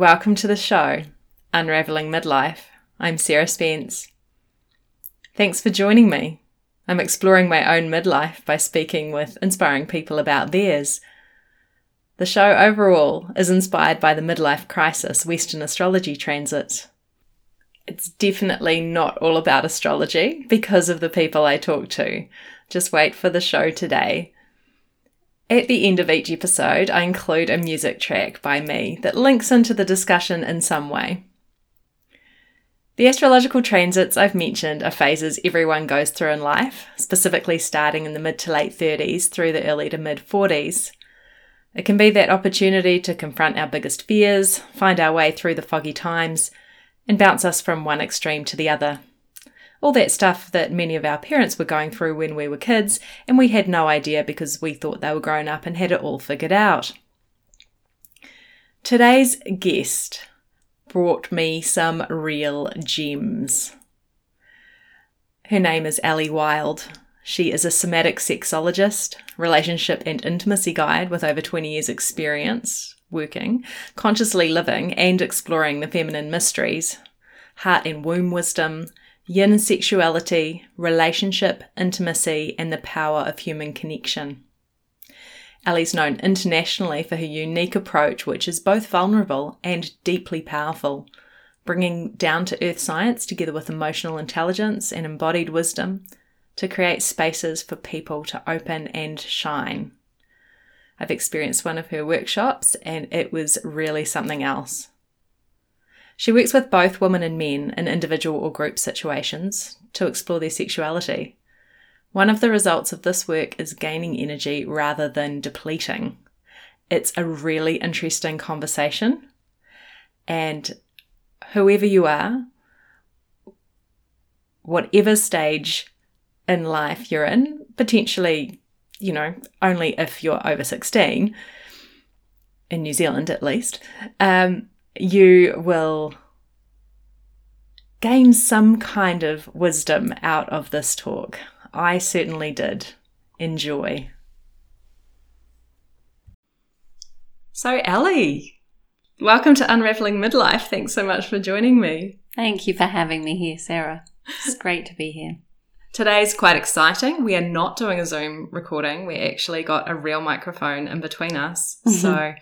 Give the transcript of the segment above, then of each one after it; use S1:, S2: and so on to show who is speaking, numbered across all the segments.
S1: Welcome to the show, Unraveling Midlife. I'm Sarah Spence. Thanks for joining me. I'm exploring my own midlife by speaking with inspiring people about theirs. The show overall is inspired by the midlife crisis Western astrology transit. It's definitely not all about astrology because of the people I talk to. Just wait for the show today. At the end of each episode, I include a music track by me that links into the discussion in some way. The astrological transits I've mentioned are phases everyone goes through in life, specifically starting in the mid to late 30s through the early to mid 40s. It can be that opportunity to confront our biggest fears, find our way through the foggy times, and bounce us from one extreme to the other all that stuff that many of our parents were going through when we were kids, and we had no idea because we thought they were grown up and had it all figured out. Today's guest brought me some real gems. Her name is Ellie Wild. She is a somatic sexologist, relationship and intimacy guide with over 20 years' experience working, consciously living, and exploring the feminine mysteries, heart and womb wisdom, yin sexuality, relationship, intimacy, and the power of human connection. Ellie's known internationally for her unique approach, which is both vulnerable and deeply powerful, bringing down to earth science together with emotional intelligence and embodied wisdom to create spaces for people to open and shine. I've experienced one of her workshops and it was really something else. She works with both women and men in individual or group situations to explore their sexuality. One of the results of this work is gaining energy rather than depleting. It's a really interesting conversation. And whoever you are, whatever stage in life you're in, potentially, you know, only if you're over 16, in New Zealand at least, um, you will gain some kind of wisdom out of this talk. I certainly did. Enjoy. So, Ellie, welcome to Unraveling Midlife. Thanks so much for joining me.
S2: Thank you for having me here, Sarah. It's great to be here.
S1: Today's quite exciting. We are not doing a Zoom recording. We actually got a real microphone in between us. So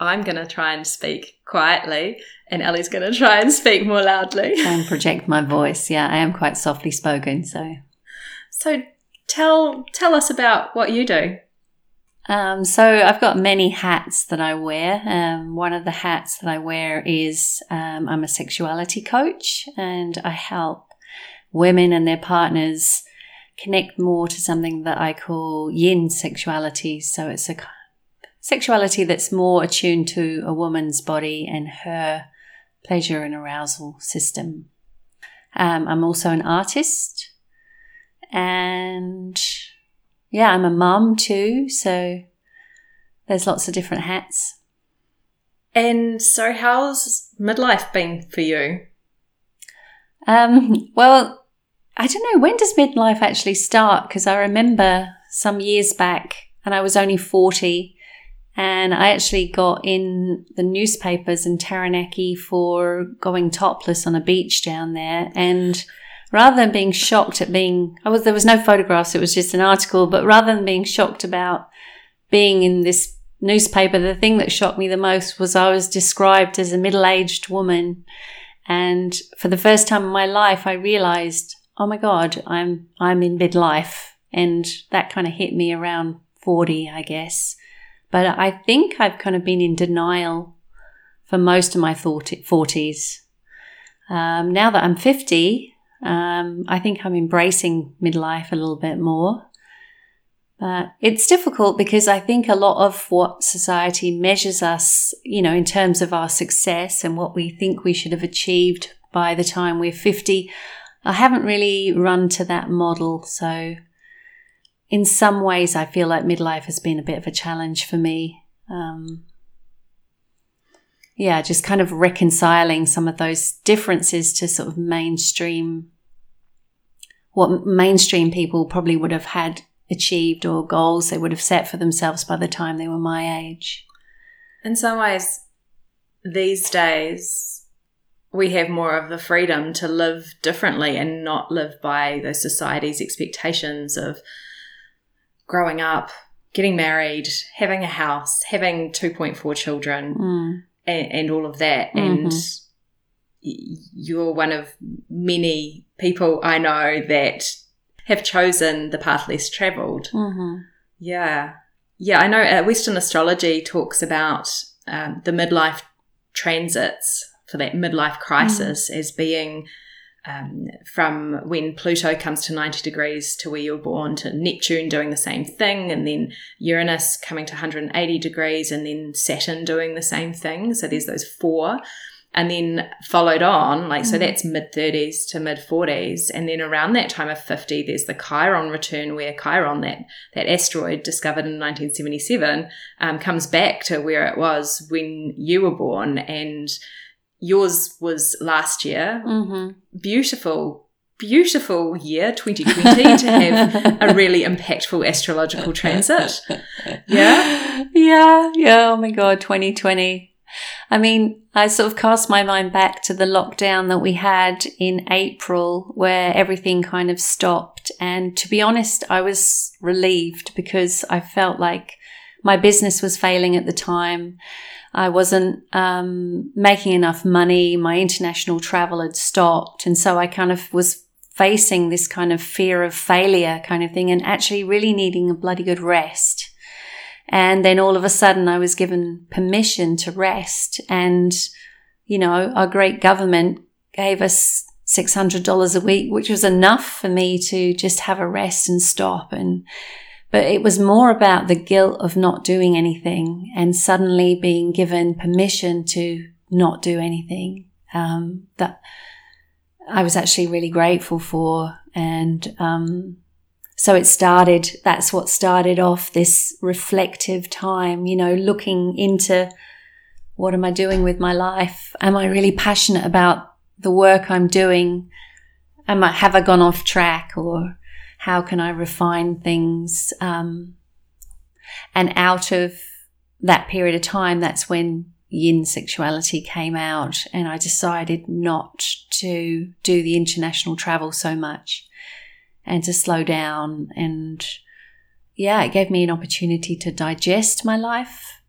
S1: I'm going to try and speak quietly, and Ellie's going to try and speak more loudly.
S2: And project my voice. Yeah, I am quite softly spoken, so.
S1: So tell tell us about what you do.
S2: Um, so I've got many hats that I wear. Um, one of the hats that I wear is um, I'm a sexuality coach, and I help women and their partners connect more to something that I call yin sexuality. So it's a sexuality that's more attuned to a woman's body and her pleasure and arousal system. Um, I'm also an artist and yeah, I'm a mum too. So there's lots of different hats.
S1: And so, how's midlife been for you?
S2: Um, well, I don't know. When does midlife actually start? Because I remember some years back, and I was only 40, and I actually got in the newspapers in Taranaki for going topless on a beach down there. And rather than being shocked at being, I was, there was no photographs, it was just an article, but rather than being shocked about being in this newspaper, the thing that shocked me the most was I was described as a middle aged woman. And for the first time in my life, I realized, oh my God, I'm, I'm in midlife. And that kind of hit me around 40, I guess. But I think I've kind of been in denial for most of my 40s. Um, now that I'm 50, um, I think I'm embracing midlife a little bit more. But it's difficult because I think a lot of what society measures us, you know, in terms of our success and what we think we should have achieved by the time we're 50, I haven't really run to that model. So in some ways, I feel like midlife has been a bit of a challenge for me. Um, yeah, just kind of reconciling some of those differences to sort of mainstream, what mainstream people probably would have had achieved or goals they would have set for themselves by the time they were my age.
S1: In some ways, these days we have more of the freedom to live differently and not live by those society's expectations of growing up, getting married, having a house, having 2.4 children,
S2: Mm.
S1: and, and all of that. And you're one of many people I know that have chosen the path less traveled.
S2: hmm
S1: Yeah. Yeah, I know uh, Western astrology talks about um, the midlife transits for that midlife crisis as being um, from when Pluto comes to 90 degrees to where you're born, to Neptune doing the same thing, and then Uranus coming to 180 degrees, and then Saturn doing the same thing. So there's those four. And then followed on, like, so
S2: Mm.
S1: that's mid 30s to mid 40s. And then around that time of 50, there's the Chiron return, where Chiron, that, that asteroid discovered in 1977, um, comes back to where it was when you were born. And yours was last year.
S2: hmm
S1: Beautiful, beautiful year, 2020, to have a really impactful astrological transit. Yeah?
S2: Yeah. Yeah. Oh my God. 2020. I mean, I sort of cast my mind back to the lockdown that we had in April where everything kind of stopped. And to be honest, I was relieved because I felt like my business was failing at the time. I wasn't um, making enough money. My international travel had stopped. And so I kind of was facing this kind of fear of failure kind of thing and actually really needing a bloody good rest. And then all of a sudden I was given permission to rest. And, you know, our great government gave us $600 a week, which was enough for me to just have a rest and stop. And, but it was more about the guilt of not doing anything and suddenly being given permission to not do anything. Um, that I was actually really grateful for. And, um, so it started, that's what started off this reflective time, you know, looking into what am I doing with my life? Am I really passionate about the work I'm doing? Am I, have I gone off track or how can I refine things? Um, and out of that period of time, that's when yin sexuality came out and I decided not to do the international travel so much and to slow down. And yeah, it gave me an opportunity to digest my life.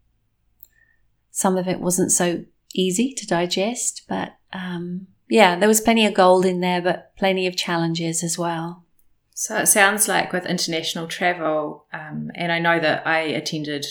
S2: Some of it wasn't so easy to digest, but um, yeah, there was plenty of gold in there, but plenty of challenges as well.
S1: So it sounds like with international travel, um, and I know that I attended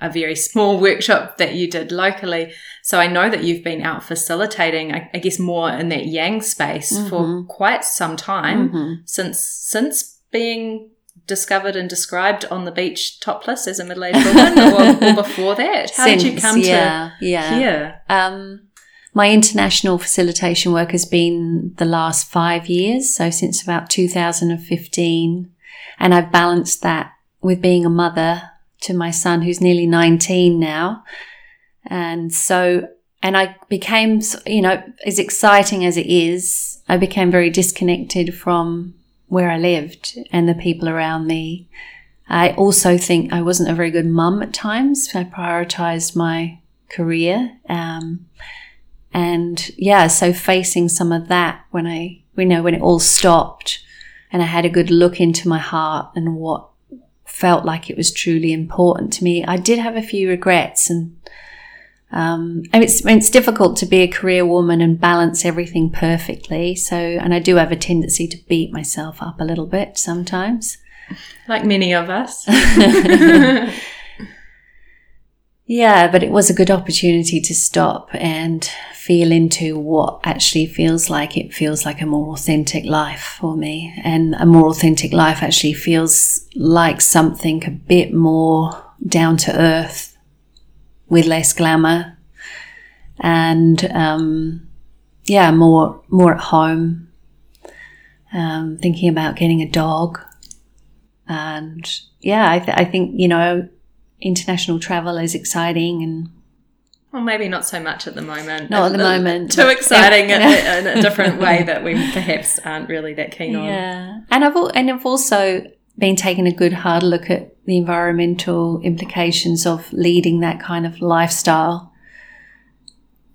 S1: a very small workshop that you did locally. So I know that you've been out facilitating, I, I guess, more in that yang space for
S2: Mhm.
S1: quite some time
S2: Mhm.
S1: since since being discovered and described on the beach topless as a middle aged woman, or, or before that. How did you come
S2: yeah, yeah.
S1: to here?
S2: Um, my international facilitation work has been the last five years, so since about 2015. And I've balanced that with being a mother to my son who's nearly 19 now. And so, and I became, you know, as exciting as it is, I became very disconnected from where I lived and the people around me. I also think I wasn't a very good mum at times. I prioritized my career. Um, and yeah, so facing some of that when I, you know, when it all stopped and I had a good look into my heart and what felt like it was truly important to me, I did have a few regrets and, um, and it's, it's difficult to be a career woman and balance everything perfectly. So, and I do have a tendency to beat myself up a little bit sometimes.
S1: Like many of us.
S2: Yeah, but it was a good opportunity to stop and feel into what actually feels like it feels like a more authentic life for me. And a more authentic life actually feels like something a bit more down to earth with less glamour and, um, yeah, more, more at home. Um, thinking about getting a dog. And yeah, I, th- I think, you know, international travel is exciting and
S1: Well, maybe not so much at the moment.
S2: Not at the
S1: Uh,
S2: moment.
S1: Too exciting in,
S2: Yeah.
S1: in a different way that we perhaps aren't really that keen on.
S2: yeah and i've and i've also been taking a good hard look at the environmental implications of leading that kind of lifestyle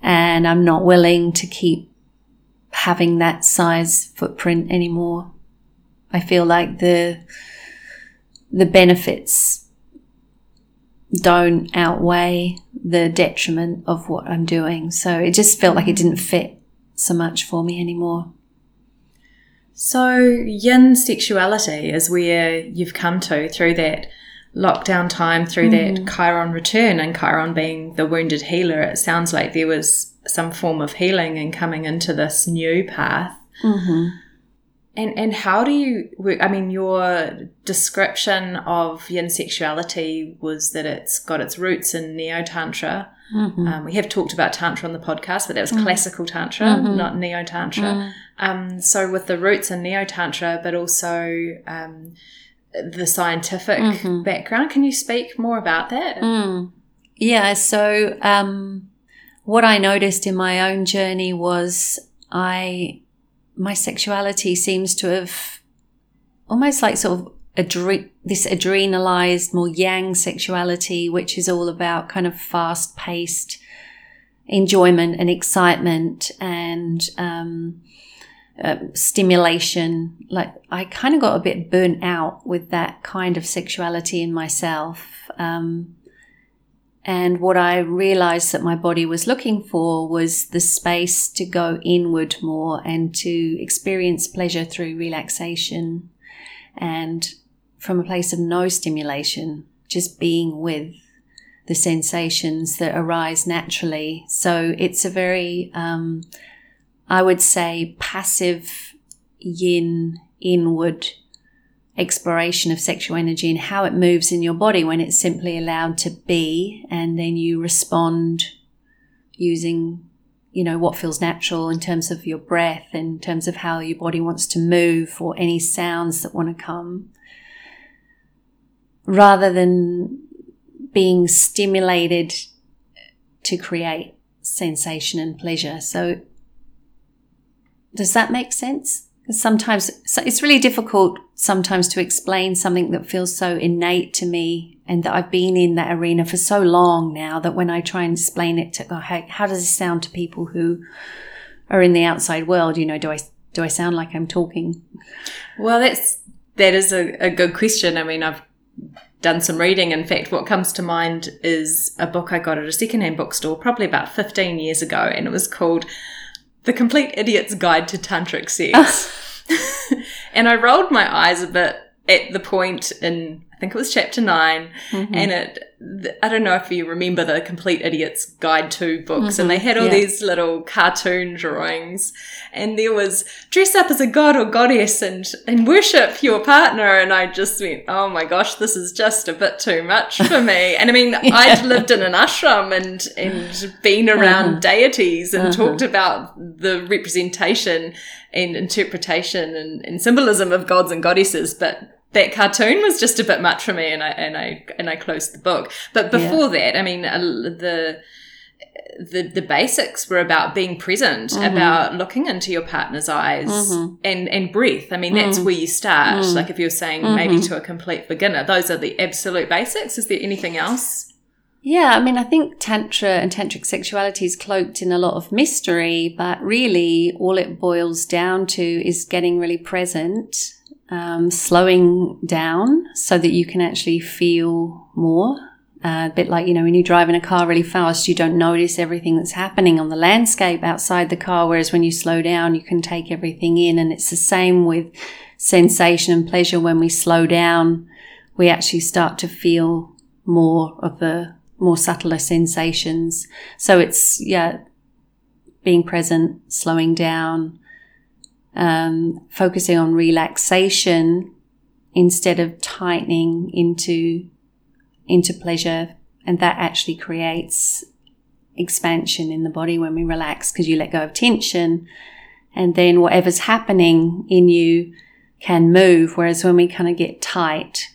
S2: and I'm not willing to keep having that size footprint anymore. I feel like the the benefits don't outweigh the detriment of what I'm doing. So it just felt like it didn't fit so much for me anymore.
S1: So, yin sexuality is where you've come to through that lockdown time, through mm. that Chiron return, and Chiron being the wounded healer. It sounds like there was some form of healing and coming into this new path.
S2: Mm-hmm.
S1: And and how do you work? I mean, your description of yin sexuality was that it's got its roots in neo tantra.
S2: Mm-hmm.
S1: Um, we have talked about tantra on the podcast, but that was mm-hmm. classical tantra, mm-hmm. not neo tantra.
S2: Mm.
S1: Um, so with the roots in neo tantra, but also um, the scientific
S2: Mm-hmm.
S1: background, can you speak more about that?
S2: Mm. Yeah. So, um, what I noticed in my own journey was I my sexuality seems to have almost like sort of adre- this adrenalized, more yang sexuality, which is all about kind of fast paced enjoyment and excitement and, um, uh, stimulation. Like I kind of got a bit burnt out with that kind of sexuality in myself. Um, and what I realized that my body was looking for was the space to go inward more and to experience pleasure through relaxation and from a place of no stimulation, just being with the sensations that arise naturally. So it's a very, um, I would say, passive yin inward exploration of sexual energy and how it moves in your body when it's simply allowed to be and then you respond using you know what feels natural in terms of your breath in terms of how your body wants to move or any sounds that want to come. Rather than being stimulated to create sensation and pleasure. So does that make sense sometimes it's really difficult sometimes to explain something that feels so innate to me and that I've been in that arena for so long now that when I try and explain it to go, hey, how does this sound to people who are in the outside world? You know, do I do I sound like I'm talking?
S1: Well, that's that is a, a good question. I mean, I've done some reading. In fact, what comes to mind is a book I got at a secondhand bookstore probably about 15 years ago, and it was called The Complete Idiot's Guide to Tantric Sex. and I rolled my eyes a bit at the point in, I think it was chapter 9
S2: Mm-hmm.
S1: and it, I don't know if you remember the Complete Idiot's Guide to books, and they had all
S2: Mm-hmm. Yeah.
S1: these little cartoon drawings, and there was dress up as a god or goddess and, and worship your partner, and I just went, oh my gosh, this is just a bit too much for me. And I mean, I'd lived in an ashram and, and been around
S2: Uh-huh.
S1: deities and
S2: Uh-huh.
S1: talked about the representation and interpretation and, and symbolism of gods and goddesses, but that cartoon was just a bit much for me, and I and I and I closed the book. But before that, I mean, the the the basics were about being present,
S2: Mm-hmm.
S1: about looking into your partner's eyes and and breath. I mean, that's
S2: Mm.
S1: where you start. Like if you're saying maybe to a complete beginner, those are the absolute basics. Is there anything else?
S2: Yeah, I mean, I think Tantra and Tantric sexuality is cloaked in a lot of mystery, but really all it boils down to is getting really present, um, slowing down so that you can actually feel more. Uh, a bit like, you know, when you drive in a car really fast, you don't notice everything that's happening on the landscape outside the car. Whereas when you slow down, you can take everything in. And it's the same with sensation and pleasure. When we slow down, we actually start to feel more of the more subtler sensations. So it's, yeah, being present, slowing down, um, focusing on relaxation instead of tightening into, into pleasure. And that actually creates expansion in the body when we relax because you let go of tension and then whatever's happening in you can move. Whereas when we kind of get tight,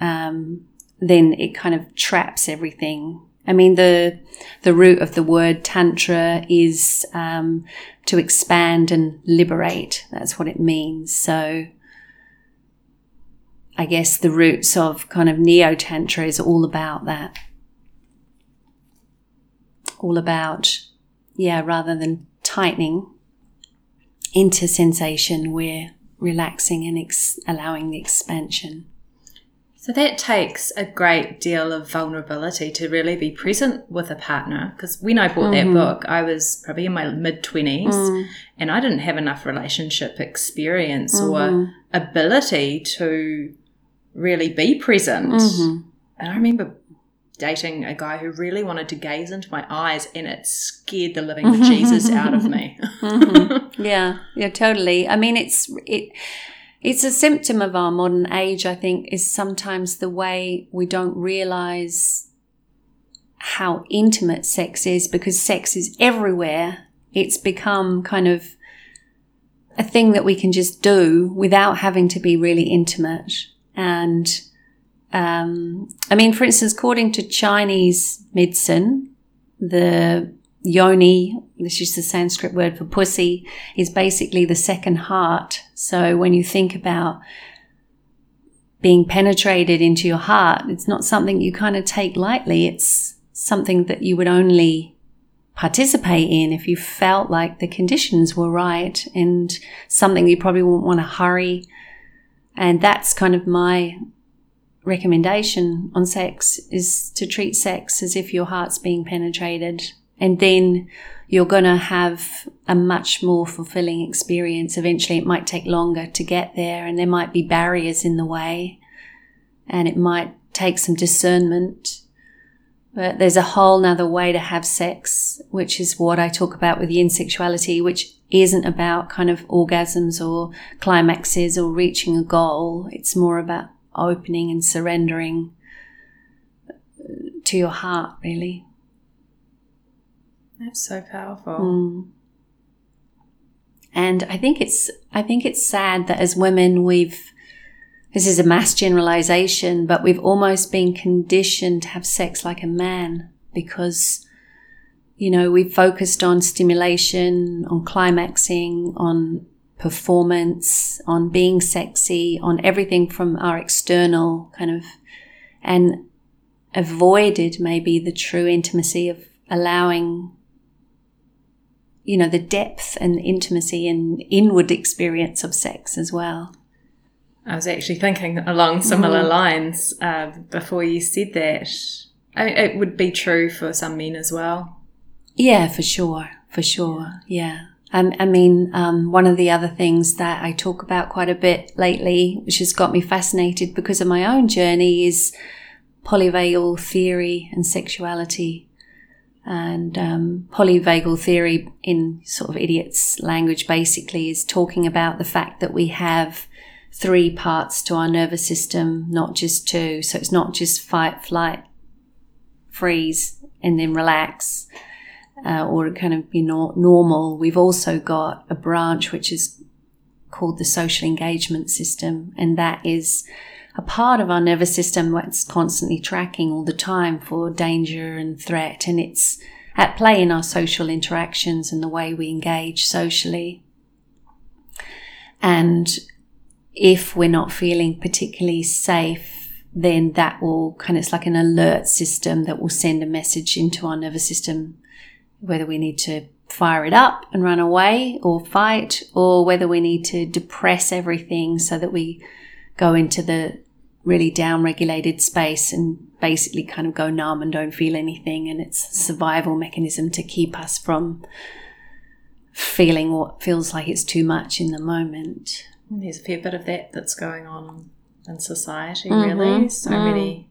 S2: um, then it kind of traps everything. I mean, the the root of the word tantra is um, to expand and liberate. That's what it means. So, I guess the roots of kind of neo tantra is all about that. All about yeah, rather than tightening into sensation, we're relaxing and ex- allowing the expansion.
S1: So that takes a great deal of vulnerability to really be present with a partner. Because when I bought mm-hmm. that book, I was probably in my mid 20s mm. and I didn't have enough relationship experience mm-hmm. or ability to really be present. Mm-hmm. And I remember dating a guy who really wanted to gaze into my eyes and it scared the living Jesus out of me.
S2: mm-hmm. Yeah, yeah, totally. I mean, it's, it, it's a symptom of our modern age, I think, is sometimes the way we don't realize how intimate sex is because sex is everywhere. It's become kind of a thing that we can just do without having to be really intimate. And, um, I mean, for instance, according to Chinese medicine, the yoni, this is the Sanskrit word for pussy, is basically the second heart. So when you think about being penetrated into your heart, it's not something you kind of take lightly. It's something that you would only participate in if you felt like the conditions were right and something you probably wouldn't want to hurry. And that's kind of my recommendation on sex is to treat sex as if your heart's being penetrated and then you're going to have a much more fulfilling experience. Eventually, it might take longer to get there, and there might be barriers in the way, and it might take some discernment. But there's a whole nother way to have sex, which is what I talk about with yin sexuality, which isn't about kind of orgasms or climaxes or reaching a goal. It's more about opening and surrendering to your heart, really.
S1: That's so powerful.
S2: Mm. And I think it's I think it's sad that as women we've this is a mass generalization, but we've almost been conditioned to have sex like a man because you know, we've focused on stimulation, on climaxing, on performance, on being sexy, on everything from our external kind of, and avoided maybe the true intimacy of allowing you know, the depth and intimacy and inward experience of sex as well.
S1: I was actually thinking along similar mm. lines uh, before you said that. I mean, it would be true for some men as well.
S2: Yeah, for sure. For sure. Yeah. Um, I mean, um, one of the other things that I talk about quite a bit lately, which has got me fascinated because of my own journey, is polyvagal theory and sexuality. And um, polyvagal theory, in sort of idiot's language, basically is talking about the fact that we have three parts to our nervous system, not just two. So it's not just fight, flight, freeze, and then relax, uh, or kind of be no- normal. We've also got a branch which is called the social engagement system, and that is a part of our nervous system that's constantly tracking all the time for danger and threat. And it's at play in our social interactions and the way we engage socially. And if we're not feeling particularly safe, then that will kind of, it's like an alert system that will send a message into our nervous system, whether we need to fire it up and run away or fight, or whether we need to depress everything so that we go into the really down regulated space and basically kind of go numb and don't feel anything. And it's a survival mechanism to keep us from feeling what feels like it's too much in the moment.
S1: There's a fair bit of that that's going on in society, mm-hmm. really. So mm. many.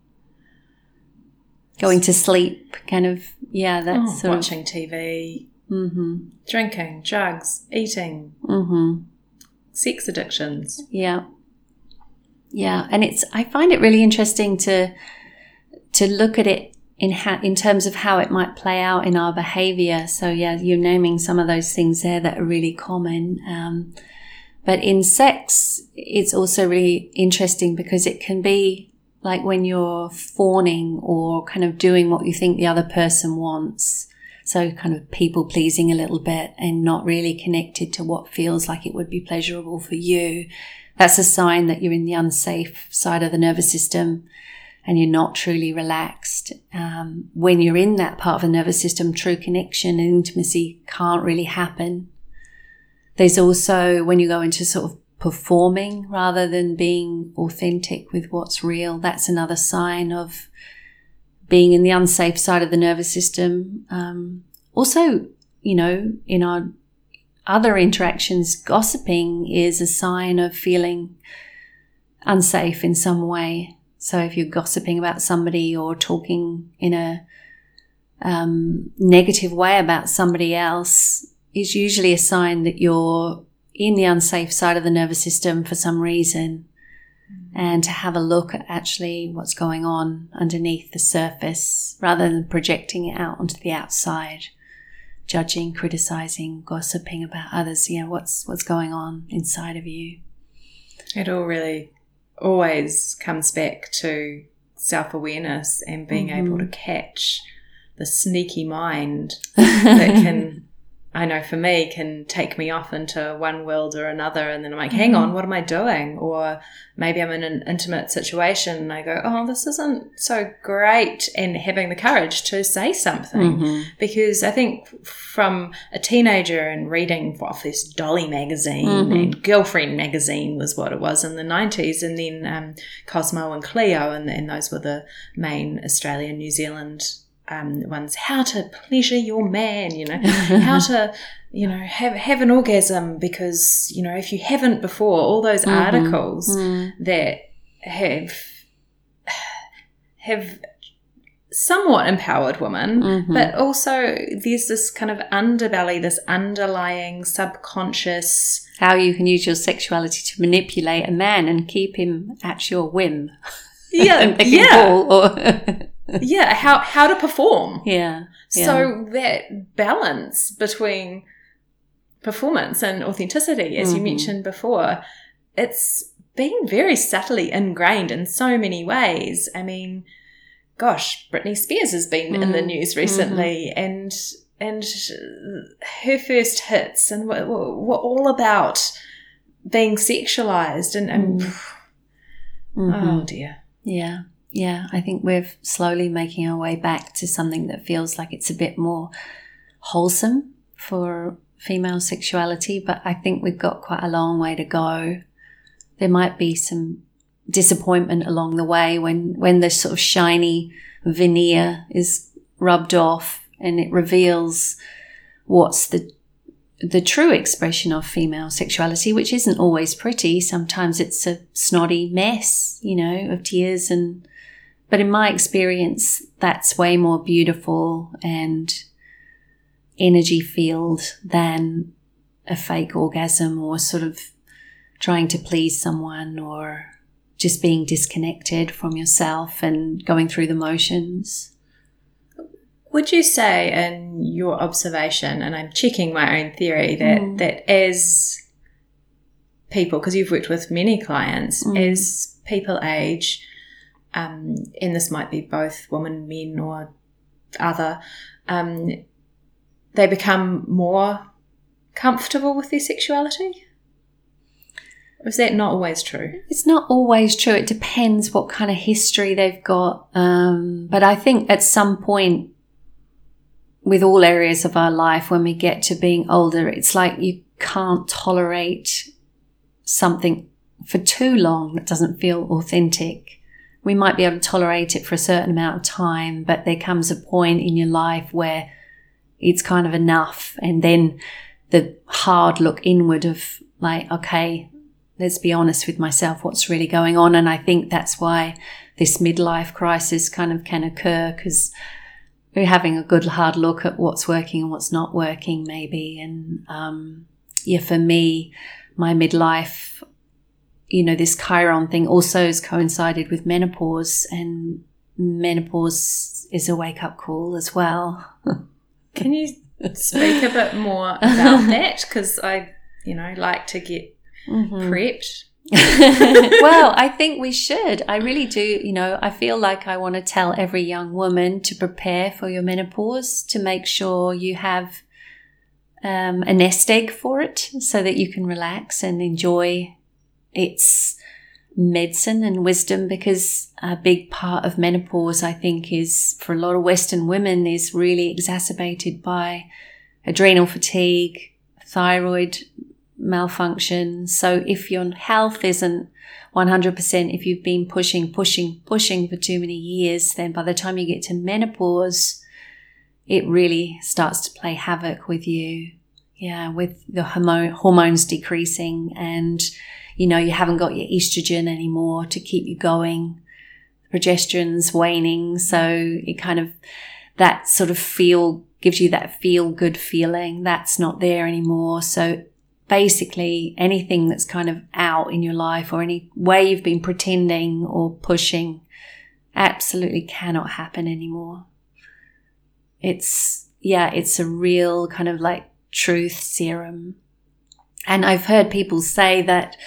S2: Going to sleep, kind of, yeah, that's
S1: oh, watching of... TV,
S2: mm-hmm.
S1: drinking, drugs, eating,
S2: mm-hmm.
S1: sex addictions.
S2: Yeah. Yeah, and it's I find it really interesting to to look at it in ha- in terms of how it might play out in our behavior. So yeah, you're naming some of those things there that are really common. Um, but in sex, it's also really interesting because it can be like when you're fawning or kind of doing what you think the other person wants. So kind of people pleasing a little bit and not really connected to what feels like it would be pleasurable for you that's a sign that you're in the unsafe side of the nervous system. and you're not truly relaxed. Um, when you're in that part of the nervous system, true connection and intimacy can't really happen. There's also when you go into sort of performing rather than being authentic with what's real, that's another sign of being in the unsafe side of the nervous system. Um, also, you know, in our other interactions, gossiping is a sign of feeling unsafe in some way. So if you're gossiping about somebody or talking in a um, negative way about somebody else, is usually a sign that you're in the unsafe side of the nervous system for some reason. And to have a look at actually what's going on underneath the surface rather than projecting it out onto the outside judging, criticizing, gossiping about others. You know, what's what's going on inside of you.
S1: It all really always comes back to self awareness and being mm-hmm. able to catch the sneaky mind that can I know for me can take me off into one world or another. And then I'm like, hang on, mm-hmm. what am I doing? Or maybe I'm in an intimate situation and I go, oh, this isn't so great. And having the courage to say something. Mm-hmm. Because I think from a teenager and reading off this Dolly magazine mm-hmm. and Girlfriend magazine was what it was in the 90s. And then um, Cosmo and Cleo, and, and those were the main Australian, New Zealand um, ones how to pleasure your man, you know, how to, you know, have have an orgasm because you know if you haven't before, all those mm-hmm. articles mm. that have have somewhat empowered women, mm-hmm. but also there's this kind of underbelly, this underlying subconscious.
S2: How you can use your sexuality to manipulate a man and keep him at your whim.
S1: Yeah, yeah. yeah, how how to perform.
S2: Yeah,
S1: yeah. So that balance between performance and authenticity, as mm-hmm. you mentioned before, it's been very subtly ingrained in so many ways. I mean, gosh, Britney Spears has been mm-hmm. in the mm-hmm. news recently, mm-hmm. and and her first hits and were, were all about being sexualized and, and mm-hmm. oh dear,
S2: yeah. Yeah, I think we're slowly making our way back to something that feels like it's a bit more wholesome for female sexuality, but I think we've got quite a long way to go. There might be some disappointment along the way when, when the sort of shiny veneer is rubbed off and it reveals what's the the true expression of female sexuality, which isn't always pretty. Sometimes it's a snotty mess, you know, of tears and but in my experience, that's way more beautiful and energy filled than a fake orgasm or sort of trying to please someone or just being disconnected from yourself and going through the motions.
S1: Would you say, in your observation, and I'm checking my own theory, that, mm. that as people, because you've worked with many clients, mm. as people age, um, and this might be both women, men, or other, um, they become more comfortable with their sexuality? Is that not always true?
S2: It's not always true. It depends what kind of history they've got. Um, but I think at some point, with all areas of our life, when we get to being older, it's like you can't tolerate something for too long that doesn't feel authentic we might be able to tolerate it for a certain amount of time, but there comes a point in your life where it's kind of enough. And then the hard look inward of like, okay, let's be honest with myself, what's really going on. And I think that's why this midlife crisis kind of can occur because we're having a good hard look at what's working and what's not working, maybe. And, um, yeah, for me, my midlife, you know, this Chiron thing also has coincided with menopause, and menopause is a wake up call as well.
S1: Can you speak a bit more about that? Because I, you know, like to get mm-hmm. prepped.
S2: well, I think we should. I really do. You know, I feel like I want to tell every young woman to prepare for your menopause, to make sure you have um, a nest egg for it so that you can relax and enjoy its medicine and wisdom because a big part of menopause, I think, is for a lot of Western women is really exacerbated by adrenal fatigue, thyroid malfunction. So if your health isn't 100%, if you've been pushing, pushing, pushing for too many years, then by the time you get to menopause, it really starts to play havoc with you. Yeah, with the hormones decreasing and, you know, you haven't got your estrogen anymore to keep you going. Progesterone's waning. So it kind of, that sort of feel gives you that feel good feeling. That's not there anymore. So basically anything that's kind of out in your life or any way you've been pretending or pushing absolutely cannot happen anymore. It's, yeah, it's a real kind of like truth serum. And I've heard people say that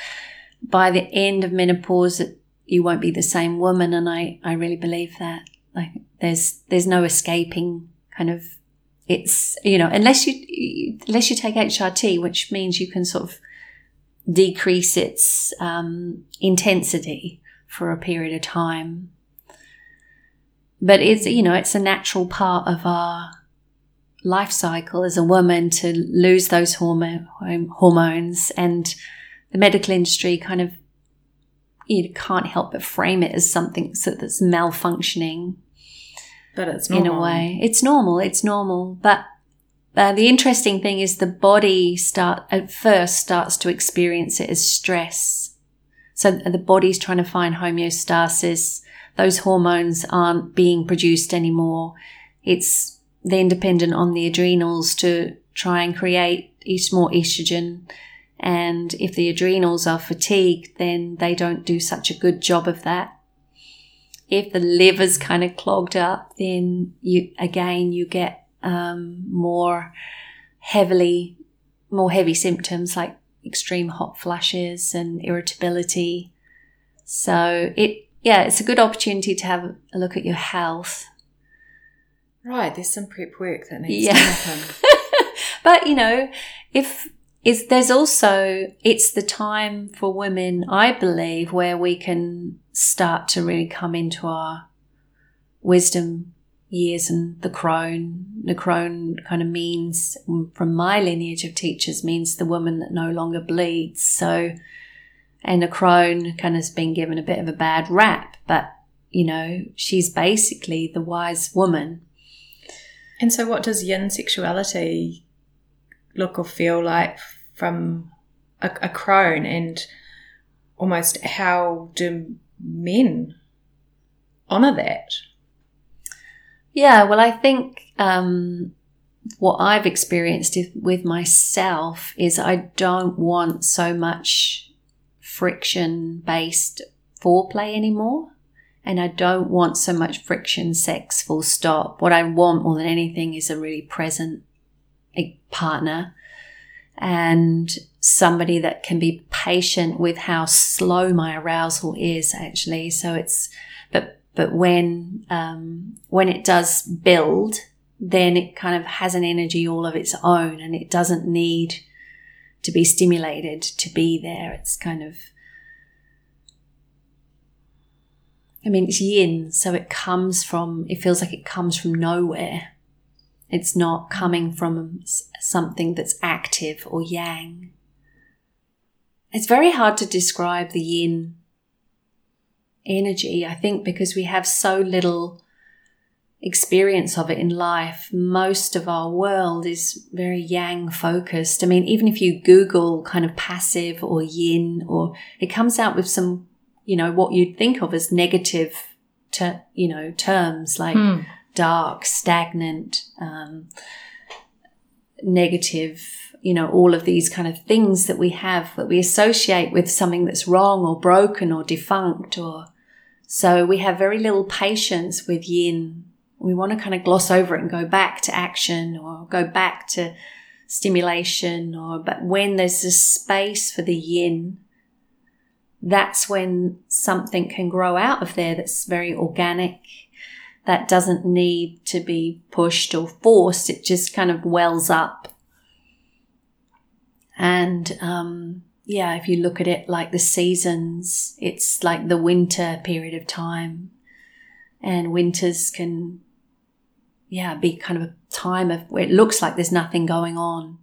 S2: by the end of menopause, you won't be the same woman. And I, I really believe that. Like there's, there's no escaping kind of it's you know unless you unless you take HRT, which means you can sort of decrease its um, intensity for a period of time. But it's you know it's a natural part of our life cycle as a woman to lose those hormone hormones, and the medical industry kind of you can't help but frame it as something that's malfunctioning
S1: but it's normal.
S2: in a way. It's normal. It's normal. But uh, the interesting thing is the body start at first starts to experience it as stress. So the body's trying to find homeostasis. Those hormones aren't being produced anymore. It's then dependent on the adrenals to try and create more estrogen. And if the adrenals are fatigued, then they don't do such a good job of that if the liver's kind of clogged up, then you again you get um, more heavily, more heavy symptoms like extreme hot flashes and irritability. So it yeah, it's a good opportunity to have a look at your health.
S1: Right, there's some prep work that needs yeah. to happen.
S2: but you know, if is there's also it's the time for women i believe where we can start to really come into our wisdom years and the crone the crone kind of means from my lineage of teachers means the woman that no longer bleeds. So and the crone kind of has been given a bit of a bad rap but you know she's basically the wise woman.
S1: And so what does yin sexuality look or feel like from a, a crone and almost how do men honor that?
S2: Yeah, well, I think um, what I've experienced with myself is I don't want so much friction based foreplay anymore. And I don't want so much friction sex full stop. What I want more than anything is a really present partner and somebody that can be patient with how slow my arousal is actually. So it's, but, but when, um, when it does build, then it kind of has an energy all of its own and it doesn't need to be stimulated to be there. It's kind of, I mean, it's yin, so it comes from, it feels like it comes from nowhere. It's not coming from something that's active or yang. It's very hard to describe the yin energy, I think, because we have so little experience of it in life. Most of our world is very yang focused. I mean, even if you Google kind of passive or yin, or it comes out with some, you know, what you'd think of as negative, ter- you know, terms like hmm dark, stagnant, um, negative, you know, all of these kind of things that we have that we associate with something that's wrong or broken or defunct or so we have very little patience with yin. We want to kind of gloss over it and go back to action or go back to stimulation or but when there's a space for the yin that's when something can grow out of there that's very organic that doesn't need to be pushed or forced. It just kind of wells up. And um, yeah, if you look at it like the seasons, it's like the winter period of time. And winters can, yeah, be kind of a time of where it looks like there's nothing going on.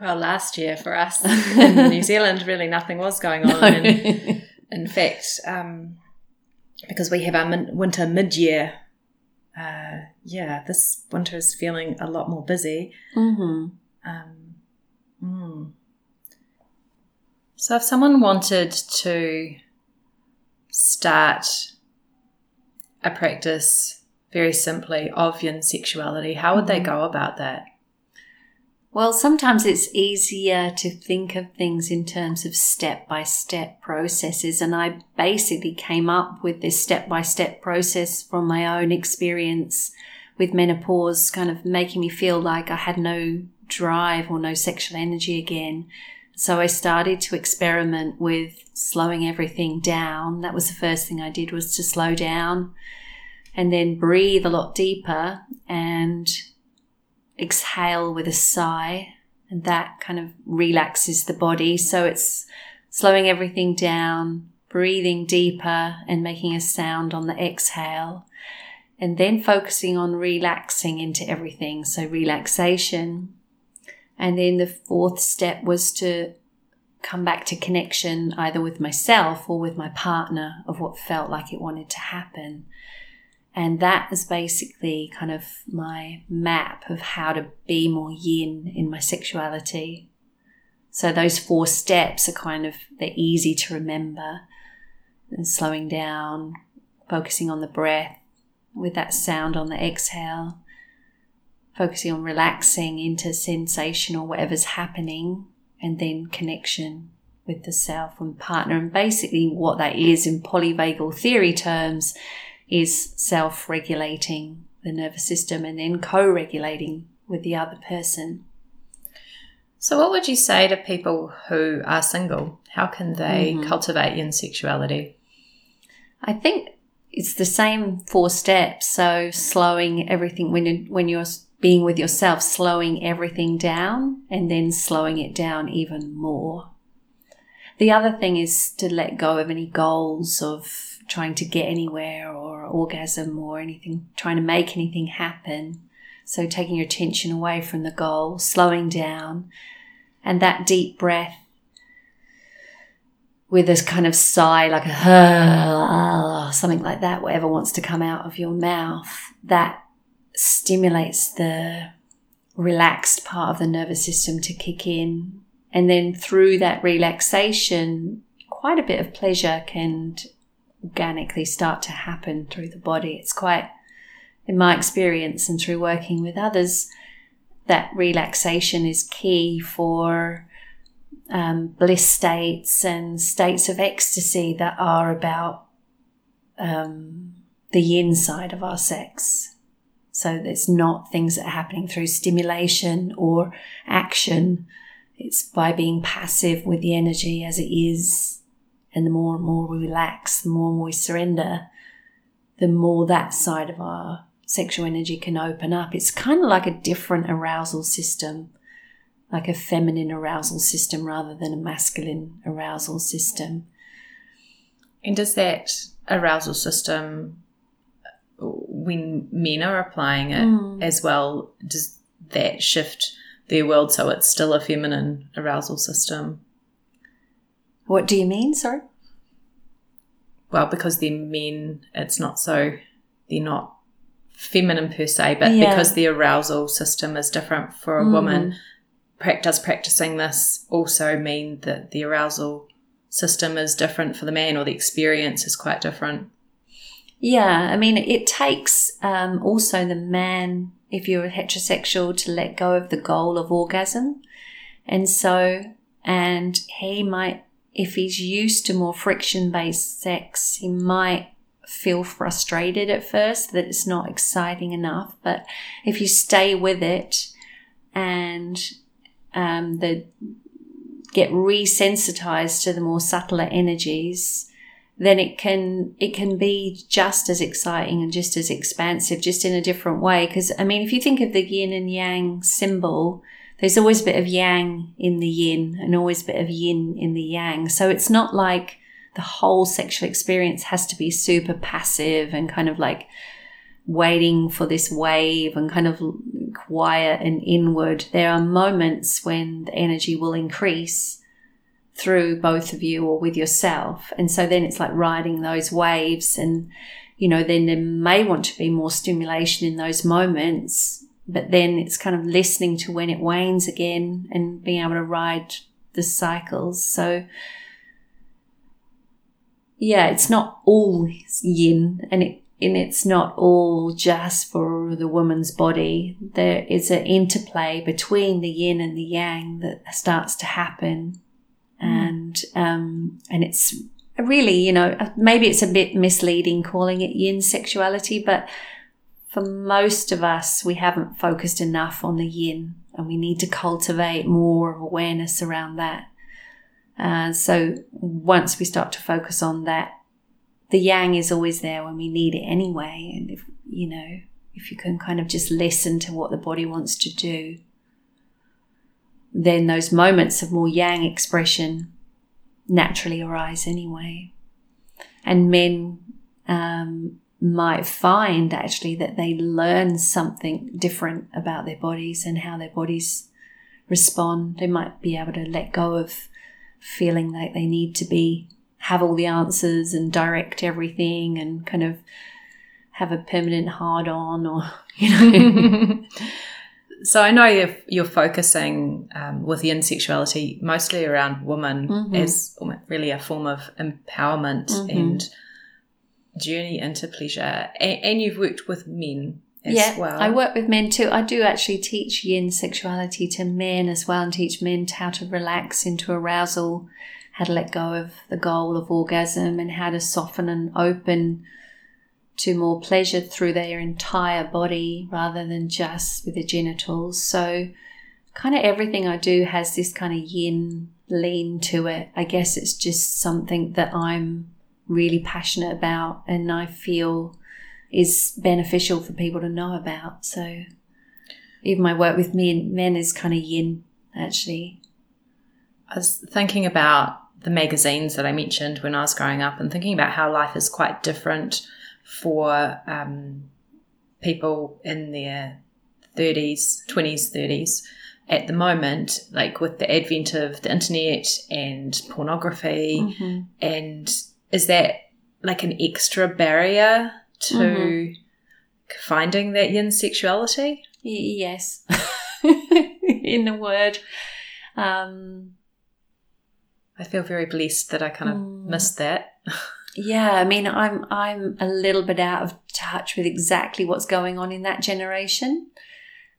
S1: Well, last year for us in New Zealand, really nothing was going on.
S2: No.
S1: And in fact, um, because we have our min- winter mid year, yeah, this winter is feeling a lot more busy.
S2: hmm
S1: Um, mm. So, if someone wanted to start a practice very simply of yin sexuality, how would they
S2: Mhm.
S1: go about that?
S2: Well, sometimes it's easier to think of things in terms of step by step processes. And I basically came up with this step by step process from my own experience with menopause, kind of making me feel like I had no drive or no sexual energy again. So I started to experiment with slowing everything down. That was the first thing I did was to slow down and then breathe a lot deeper and exhale with a sigh and that kind of relaxes the body so it's slowing everything down breathing deeper and making a sound on the exhale and then focusing on relaxing into everything so relaxation and then the fourth step was to come back to connection either with myself or with my partner of what felt like it wanted to happen and that is basically kind of my map of how to be more yin in my sexuality. So those four steps are kind of, they're easy to remember. And slowing down, focusing on the breath with that sound on the exhale, focusing on relaxing into sensation or whatever's happening, and then connection with the self and partner. And basically what that is in polyvagal theory terms is self regulating the nervous system and then co regulating with the other person.
S1: So, what would you say to people who are single? How can they
S2: Mhm.
S1: cultivate yin sexuality?
S2: I think it's the same four steps. So slowing everything when you when you're being with yourself, slowing everything down and then slowing it down even more. The other thing is to let go of any goals of trying to get anywhere or orgasm or anything, trying to make anything happen. So taking your attention away from the goal, slowing down, and that deep breath with this kind of sigh, like a something like that, whatever wants to come out of your mouth, that stimulates the relaxed part of the nervous system to kick in. And then through that relaxation, quite a bit of pleasure can organically start to happen through the body. It's quite, in my experience and through working with others, that relaxation is key for um, bliss states and states of ecstasy that are about um, the yin side of our sex. So it's not things that are happening through stimulation or action. It's by being passive with the energy as it is. And the more and more we relax, the more and more we surrender, the more that side of our sexual energy can open up. It's kind of like a different arousal system like a feminine arousal system rather than a masculine arousal system.
S1: And does that arousal system, when men are applying it
S2: Mm.
S1: as well, does that shift their world so it's still a feminine arousal system?
S2: What do you mean, sorry?
S1: Well, because they're men, it's not so, they're not feminine per se, but
S2: Yeah.
S1: because the arousal system is different for a
S2: Mm.
S1: woman, prac- does practicing this also mean that the arousal system is different for the man or the experience is quite different?
S2: Yeah, I mean, it takes um, also the man, if you're heterosexual, to let go of the goal of orgasm. And so, and he might, if he's used to more friction based sex, he might feel frustrated at first that it's not exciting enough. But if you stay with it and um, get resensitized to the more subtler energies, then it can it can be just as exciting and just as expansive, just in a different way. Because I mean, if you think of the yin and yang symbol, there's always a bit of yang in the yin and always a bit of yin in the yang. So it's not like the whole sexual experience has to be super passive and kind of like waiting for this wave and kind of quiet and inward. There are moments when the energy will increase through both of you or with yourself. And so then it's like riding those waves and, you know, then there may want to be more stimulation in those moments, but then it's kind of listening to when it wanes again and being able to ride the cycles. So, yeah, it's not all yin and it and it's not all just for the woman's body. There is an interplay between the yin and the yang that starts to happen, mm. and um, and it's really, you know, maybe it's a bit misleading calling it yin sexuality, but for most of us, we haven't focused enough on the yin, and we need to cultivate more awareness around that. Uh, so once we start to focus on that, the yang is always there when we need it anyway. And if, you know, if you can kind of just listen to what the body wants to do, then those moments of more yang expression naturally arise anyway. And men um, might find actually that they learn something different about their bodies and how their bodies respond. They might be able to let go of feeling like they need to be have all the answers and direct everything and kind of have a permanent hard on or you know
S1: so i know you're, you're focusing um, with yin sexuality mostly around women mm-hmm. as really a form of empowerment mm-hmm. and journey into pleasure and, and, you've worked with men as yeah, well
S2: i work with men too i do actually teach yin sexuality to men as well and teach men how to relax into arousal how to let go of the goal of orgasm and how to soften and open to more pleasure through their entire body rather than just with the genitals. So, kind of everything I do has this kind of yin lean to it. I guess it's just something that I'm really passionate about and I feel is beneficial for people to know about. So, even my work with men, men is kind of yin actually.
S1: I was thinking about the magazines that I mentioned when I was growing up and thinking about how life is quite different for um, people in their 30s, 20s, 30s at the moment, like with the advent of the internet and pornography. Mm-hmm. And is that like an extra barrier to mm-hmm. finding that yin sexuality?
S2: Yes, in a word. Um,
S1: I feel very blessed that I kind of mm. missed that.
S2: yeah, I mean, I'm I'm a little bit out of touch with exactly what's going on in that generation.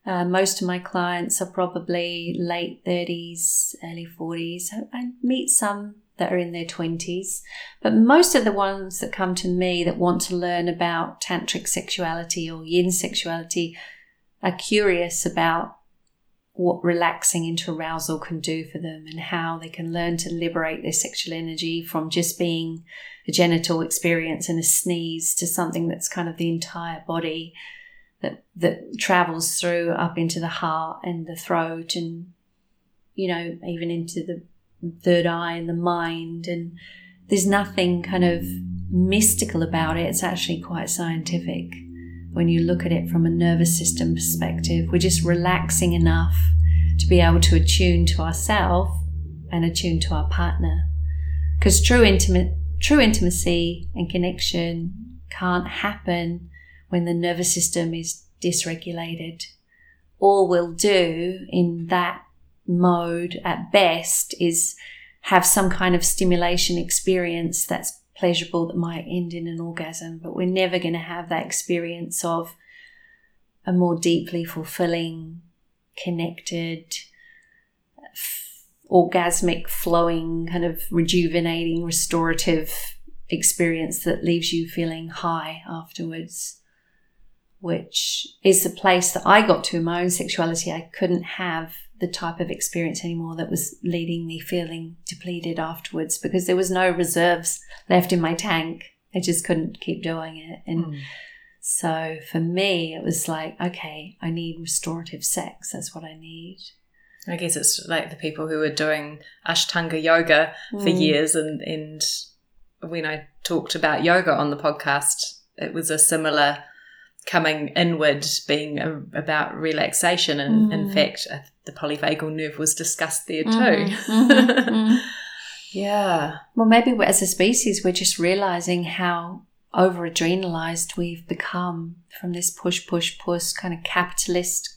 S2: Uh, most of my clients are probably late 30s, early 40s. I meet some that are in their 20s, but most of the ones that come to me that want to learn about tantric sexuality or yin sexuality are curious about what relaxing into arousal can do for them and how they can learn to liberate their sexual energy from just being a genital experience and a sneeze to something that's kind of the entire body that that travels through up into the heart and the throat and you know even into the third eye and the mind. And there's nothing kind of mystical about it. It's actually quite scientific when you look at it from a nervous system perspective. We're just relaxing enough to be able to attune to ourselves and attune to our partner. Because true intimate, true intimacy and connection can't happen when the nervous system is dysregulated. All we'll do in that mode at best is have some kind of stimulation experience that's pleasurable that might end in an orgasm, but we're never going to have that experience of a more deeply fulfilling, connected, f- orgasmic, flowing, kind of rejuvenating, restorative experience that leaves you feeling high afterwards, which is the place that I got to in my own sexuality. I couldn't have the type of experience anymore that was leading me feeling depleted afterwards because there was no reserves left in my tank. I just couldn't keep doing it. And mm. so for me, it was like, okay, I need restorative sex. That's what I need.
S1: I guess it's like the people who were doing Ashtanga yoga for
S2: Mm.
S1: years, and and when I talked about yoga on the podcast, it was a similar coming inward, being a, about relaxation, and in
S2: Mm.
S1: fact, uh, the polyvagal nerve was discussed there too.
S2: Mhm, mhm, mhm.
S1: yeah,
S2: Well, maybe as a species, we're just realizing how over adrenalized we've become from this push, push, push kind of capitalist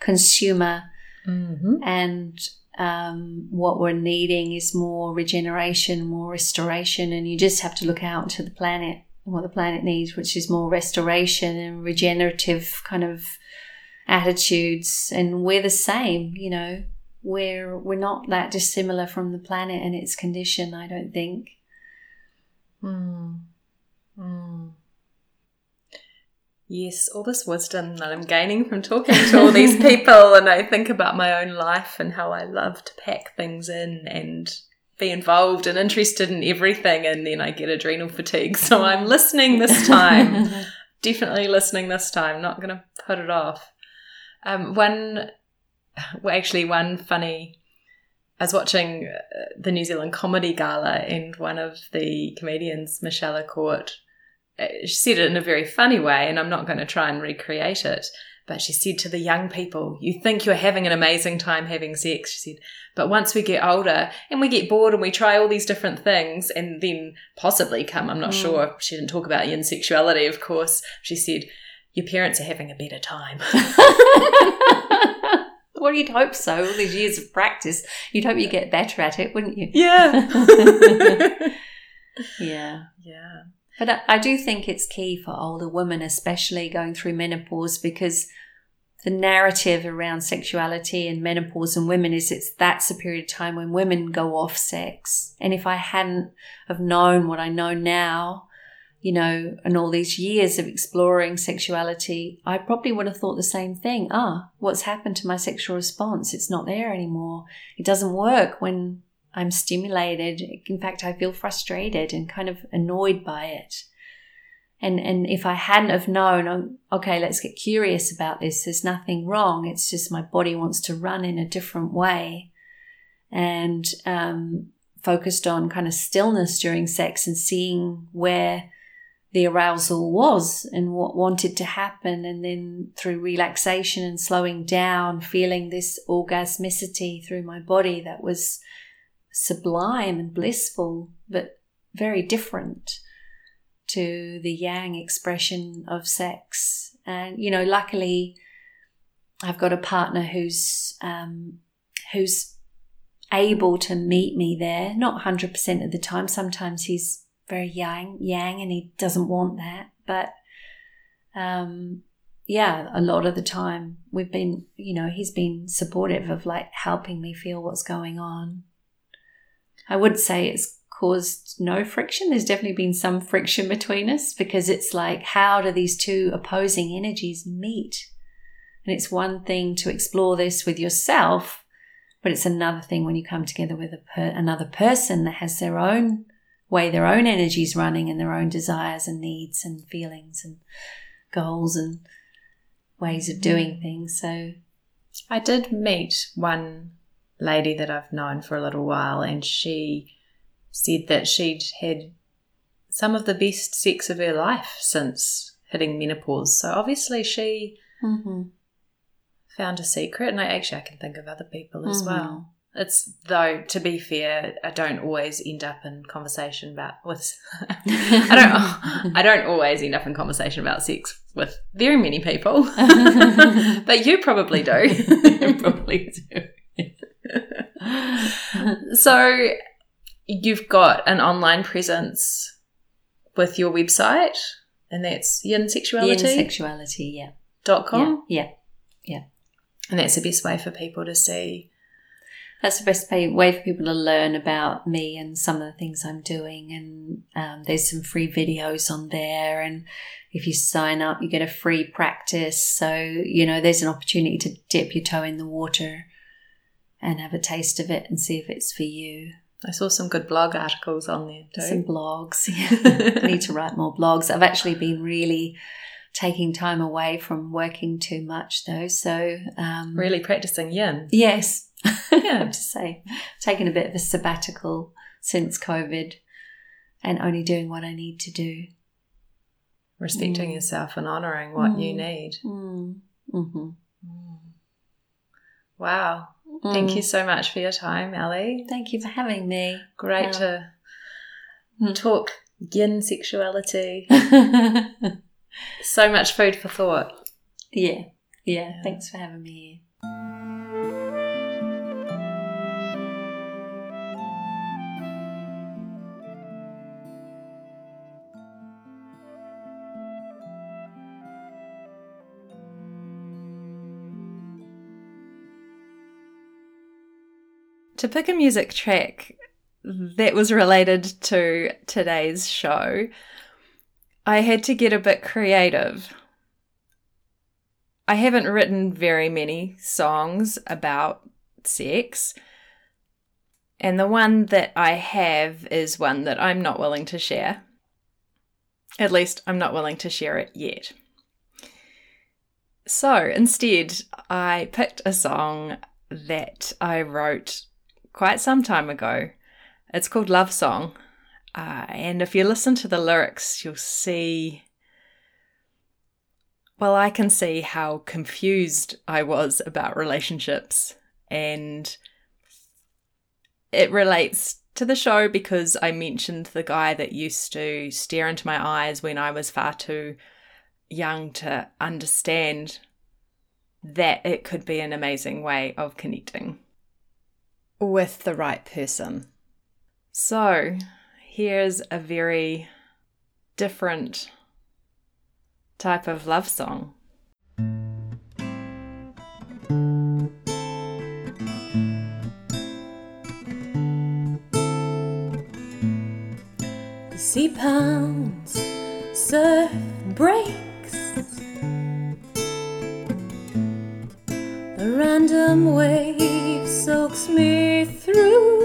S2: consumer.
S1: hmm
S2: And um, what we're needing is more regeneration, more restoration. And you just have to look out to the planet what the planet needs, which is more restoration and regenerative kind of attitudes. And we're the same, you know. We're we're not that dissimilar from the planet and its condition, I don't think.
S1: Mm. Mm. Yes, all this wisdom that I'm gaining from talking to all these people, and I think about my own life and how I love to pack things in and be involved and interested in everything, and then I get adrenal fatigue. So I'm listening this time, definitely listening this time, not going to put it off. Um, one, well, actually, one funny I was watching uh, the New Zealand Comedy Gala, and one of the comedians, Michelle Court, she said it in a very funny way, and I'm not going to try and recreate it. But she said to the young people, You think you're having an amazing time having sex, she said, but once we get older and we get bored and we try all these different things and then possibly come, I'm not
S2: Mm.
S1: sure, she didn't talk about yin sexuality, of course. She said, Your parents are having a better time.
S2: well, you'd hope so. All these years of practice, you'd hope you get better at it, wouldn't you?
S1: yeah.
S2: Yeah.
S1: yeah.
S2: But I, I do think it's key for older women, especially going through menopause, because the narrative around sexuality and menopause and women is it's that's a period of time when women go off sex. And if I hadn't have known what I know now, you know, and all these years of exploring sexuality, I probably would have thought the same thing. Ah, what's happened to my sexual response? It's not there anymore. It doesn't work when I'm stimulated. In fact, I feel frustrated and kind of annoyed by it. And and if I hadn't have known, okay, let's get curious about this. There's nothing wrong. It's just my body wants to run in a different way, and um, focused on kind of stillness during sex and seeing where the arousal was and what wanted to happen, and then through relaxation and slowing down, feeling this orgasmicity through my body that was sublime and blissful, but very different to the yang expression of sex. And, you know, luckily I've got a partner who's, um, who's able to meet me there. Not 100% of the time. Sometimes he's very yang, yang and he doesn't want that. But, um, yeah, a lot of the time we've been, you know, he's been supportive of like helping me feel what's going on. I would say it's caused no friction. There's definitely been some friction between us because it's like, how do these two opposing energies meet? And it's one thing to explore this with yourself, but it's another thing when you come together with a per- another person that has their own way, their own energies running and their own desires and needs and feelings and goals and ways of mm-hmm. doing things. So,
S1: I did meet one lady that I've known for a little while, and she said that she'd had some of the best sex of her life since hitting menopause. So obviously she
S2: mhm.
S1: found a secret, and I actually I can think of other people as
S2: Mhm.
S1: well. It's though to be fair, I don't always end up in conversation about with. I don't. I don't always end up in conversation about sex with very many people, but you probably do. you probably do. so you've got an online presence with your website, and that's
S2: Yin
S1: yinsexuality.com.
S2: sexuality, yeah. Yeah, yeah.
S1: And that's the best way for people to see.
S2: That's the best way, way for people to learn about me and some of the things I'm doing. And um, there's some free videos on there. And if you sign up, you get a free practice. So, you know, there's an opportunity to dip your toe in the water and have a taste of it and see if it's for you.
S1: I saw some good blog articles on there too.
S2: Some blogs. I need to write more blogs. I've actually been really taking time away from working too much though. So, um,
S1: really practicing yin.
S2: Yes.
S3: Yeah.
S2: I have to say. taking a bit of a sabbatical since COVID and only doing what I need to do.
S3: Respecting
S2: Mm.
S3: yourself and honoring what you
S2: Mm.
S3: need.
S2: Mm. hmm
S3: Wow. Thank you so much for your time, Ellie.
S2: Thank you for having me.
S3: Great to
S2: Mm.
S3: talk yin sexuality. so much food for thought.
S2: yeah, yeah.
S3: Yeah.
S2: Thanks for having me
S3: To pick a music track that was related to today's show, I had to get a bit creative. I haven't written very many songs about sex, and the one that I have is one that I'm not willing to share. At least, I'm not willing to share it yet. So instead, I picked a song that I wrote quite some time ago. It's called Love Song. Uh, and if you listen to the lyrics, you'll see. Well, I can see how confused I was about relationships. And it relates to the show because I mentioned the guy that used to stare into my eyes when I was far too young to understand that it could be an amazing way of connecting with the right person. So, here's a very different type of love song. The sea pounds, surf breaks. A random wave soaks me through,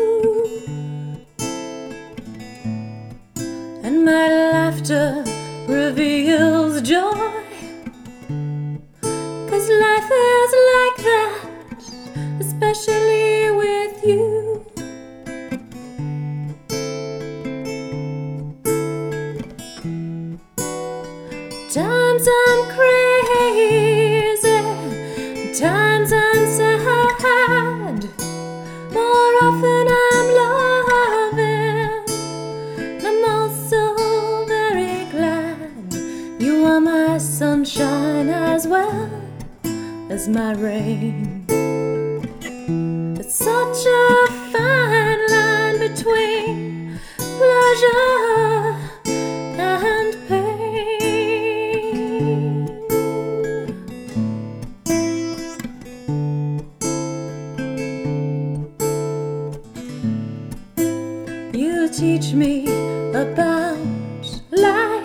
S3: teach me about life,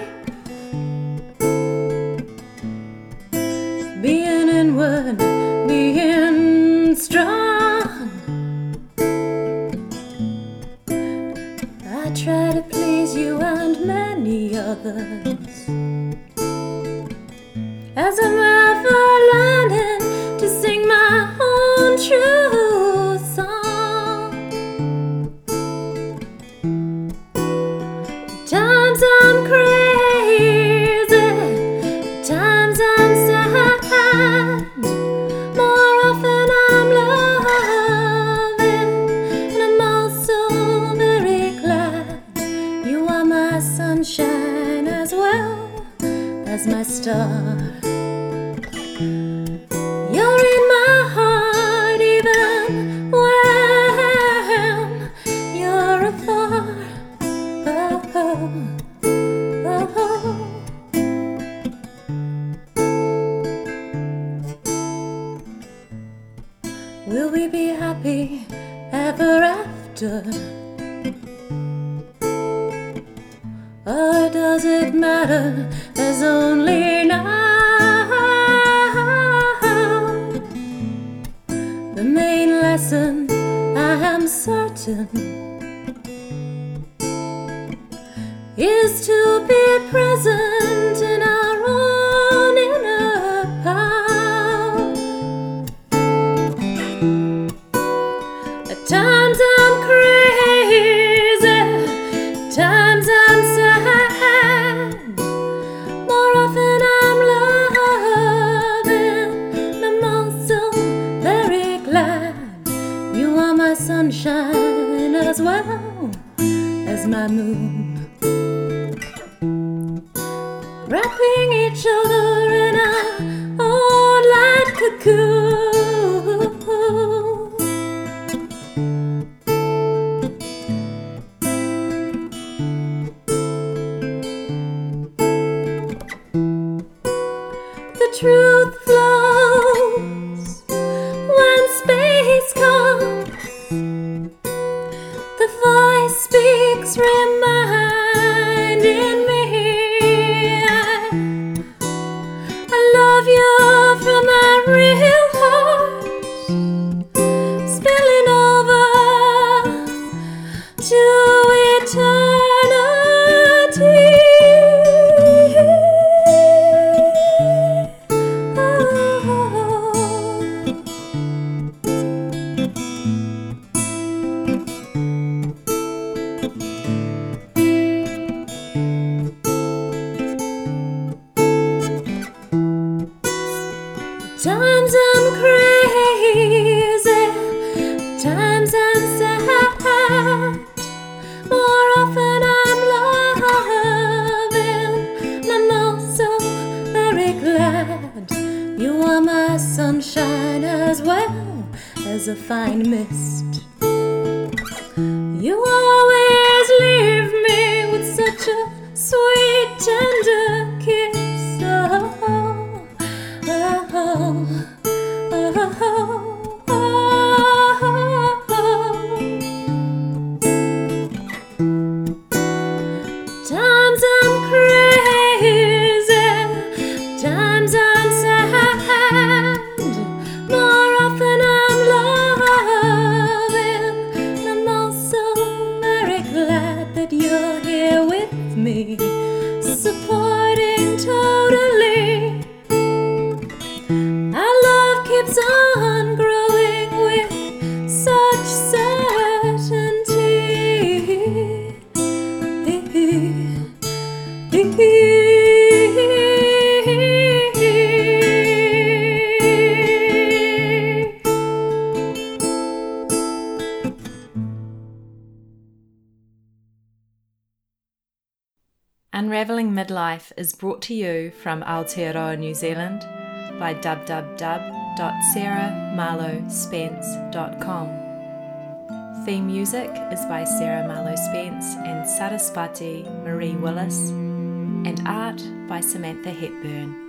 S4: a fine
S3: miss. brought to you from Aotearoa, New Zealand by www.sarahmarlowspence.com. Theme music is by Sarah Marlow Spence and Saraswati Marie Willis, and art by Samantha Hepburn.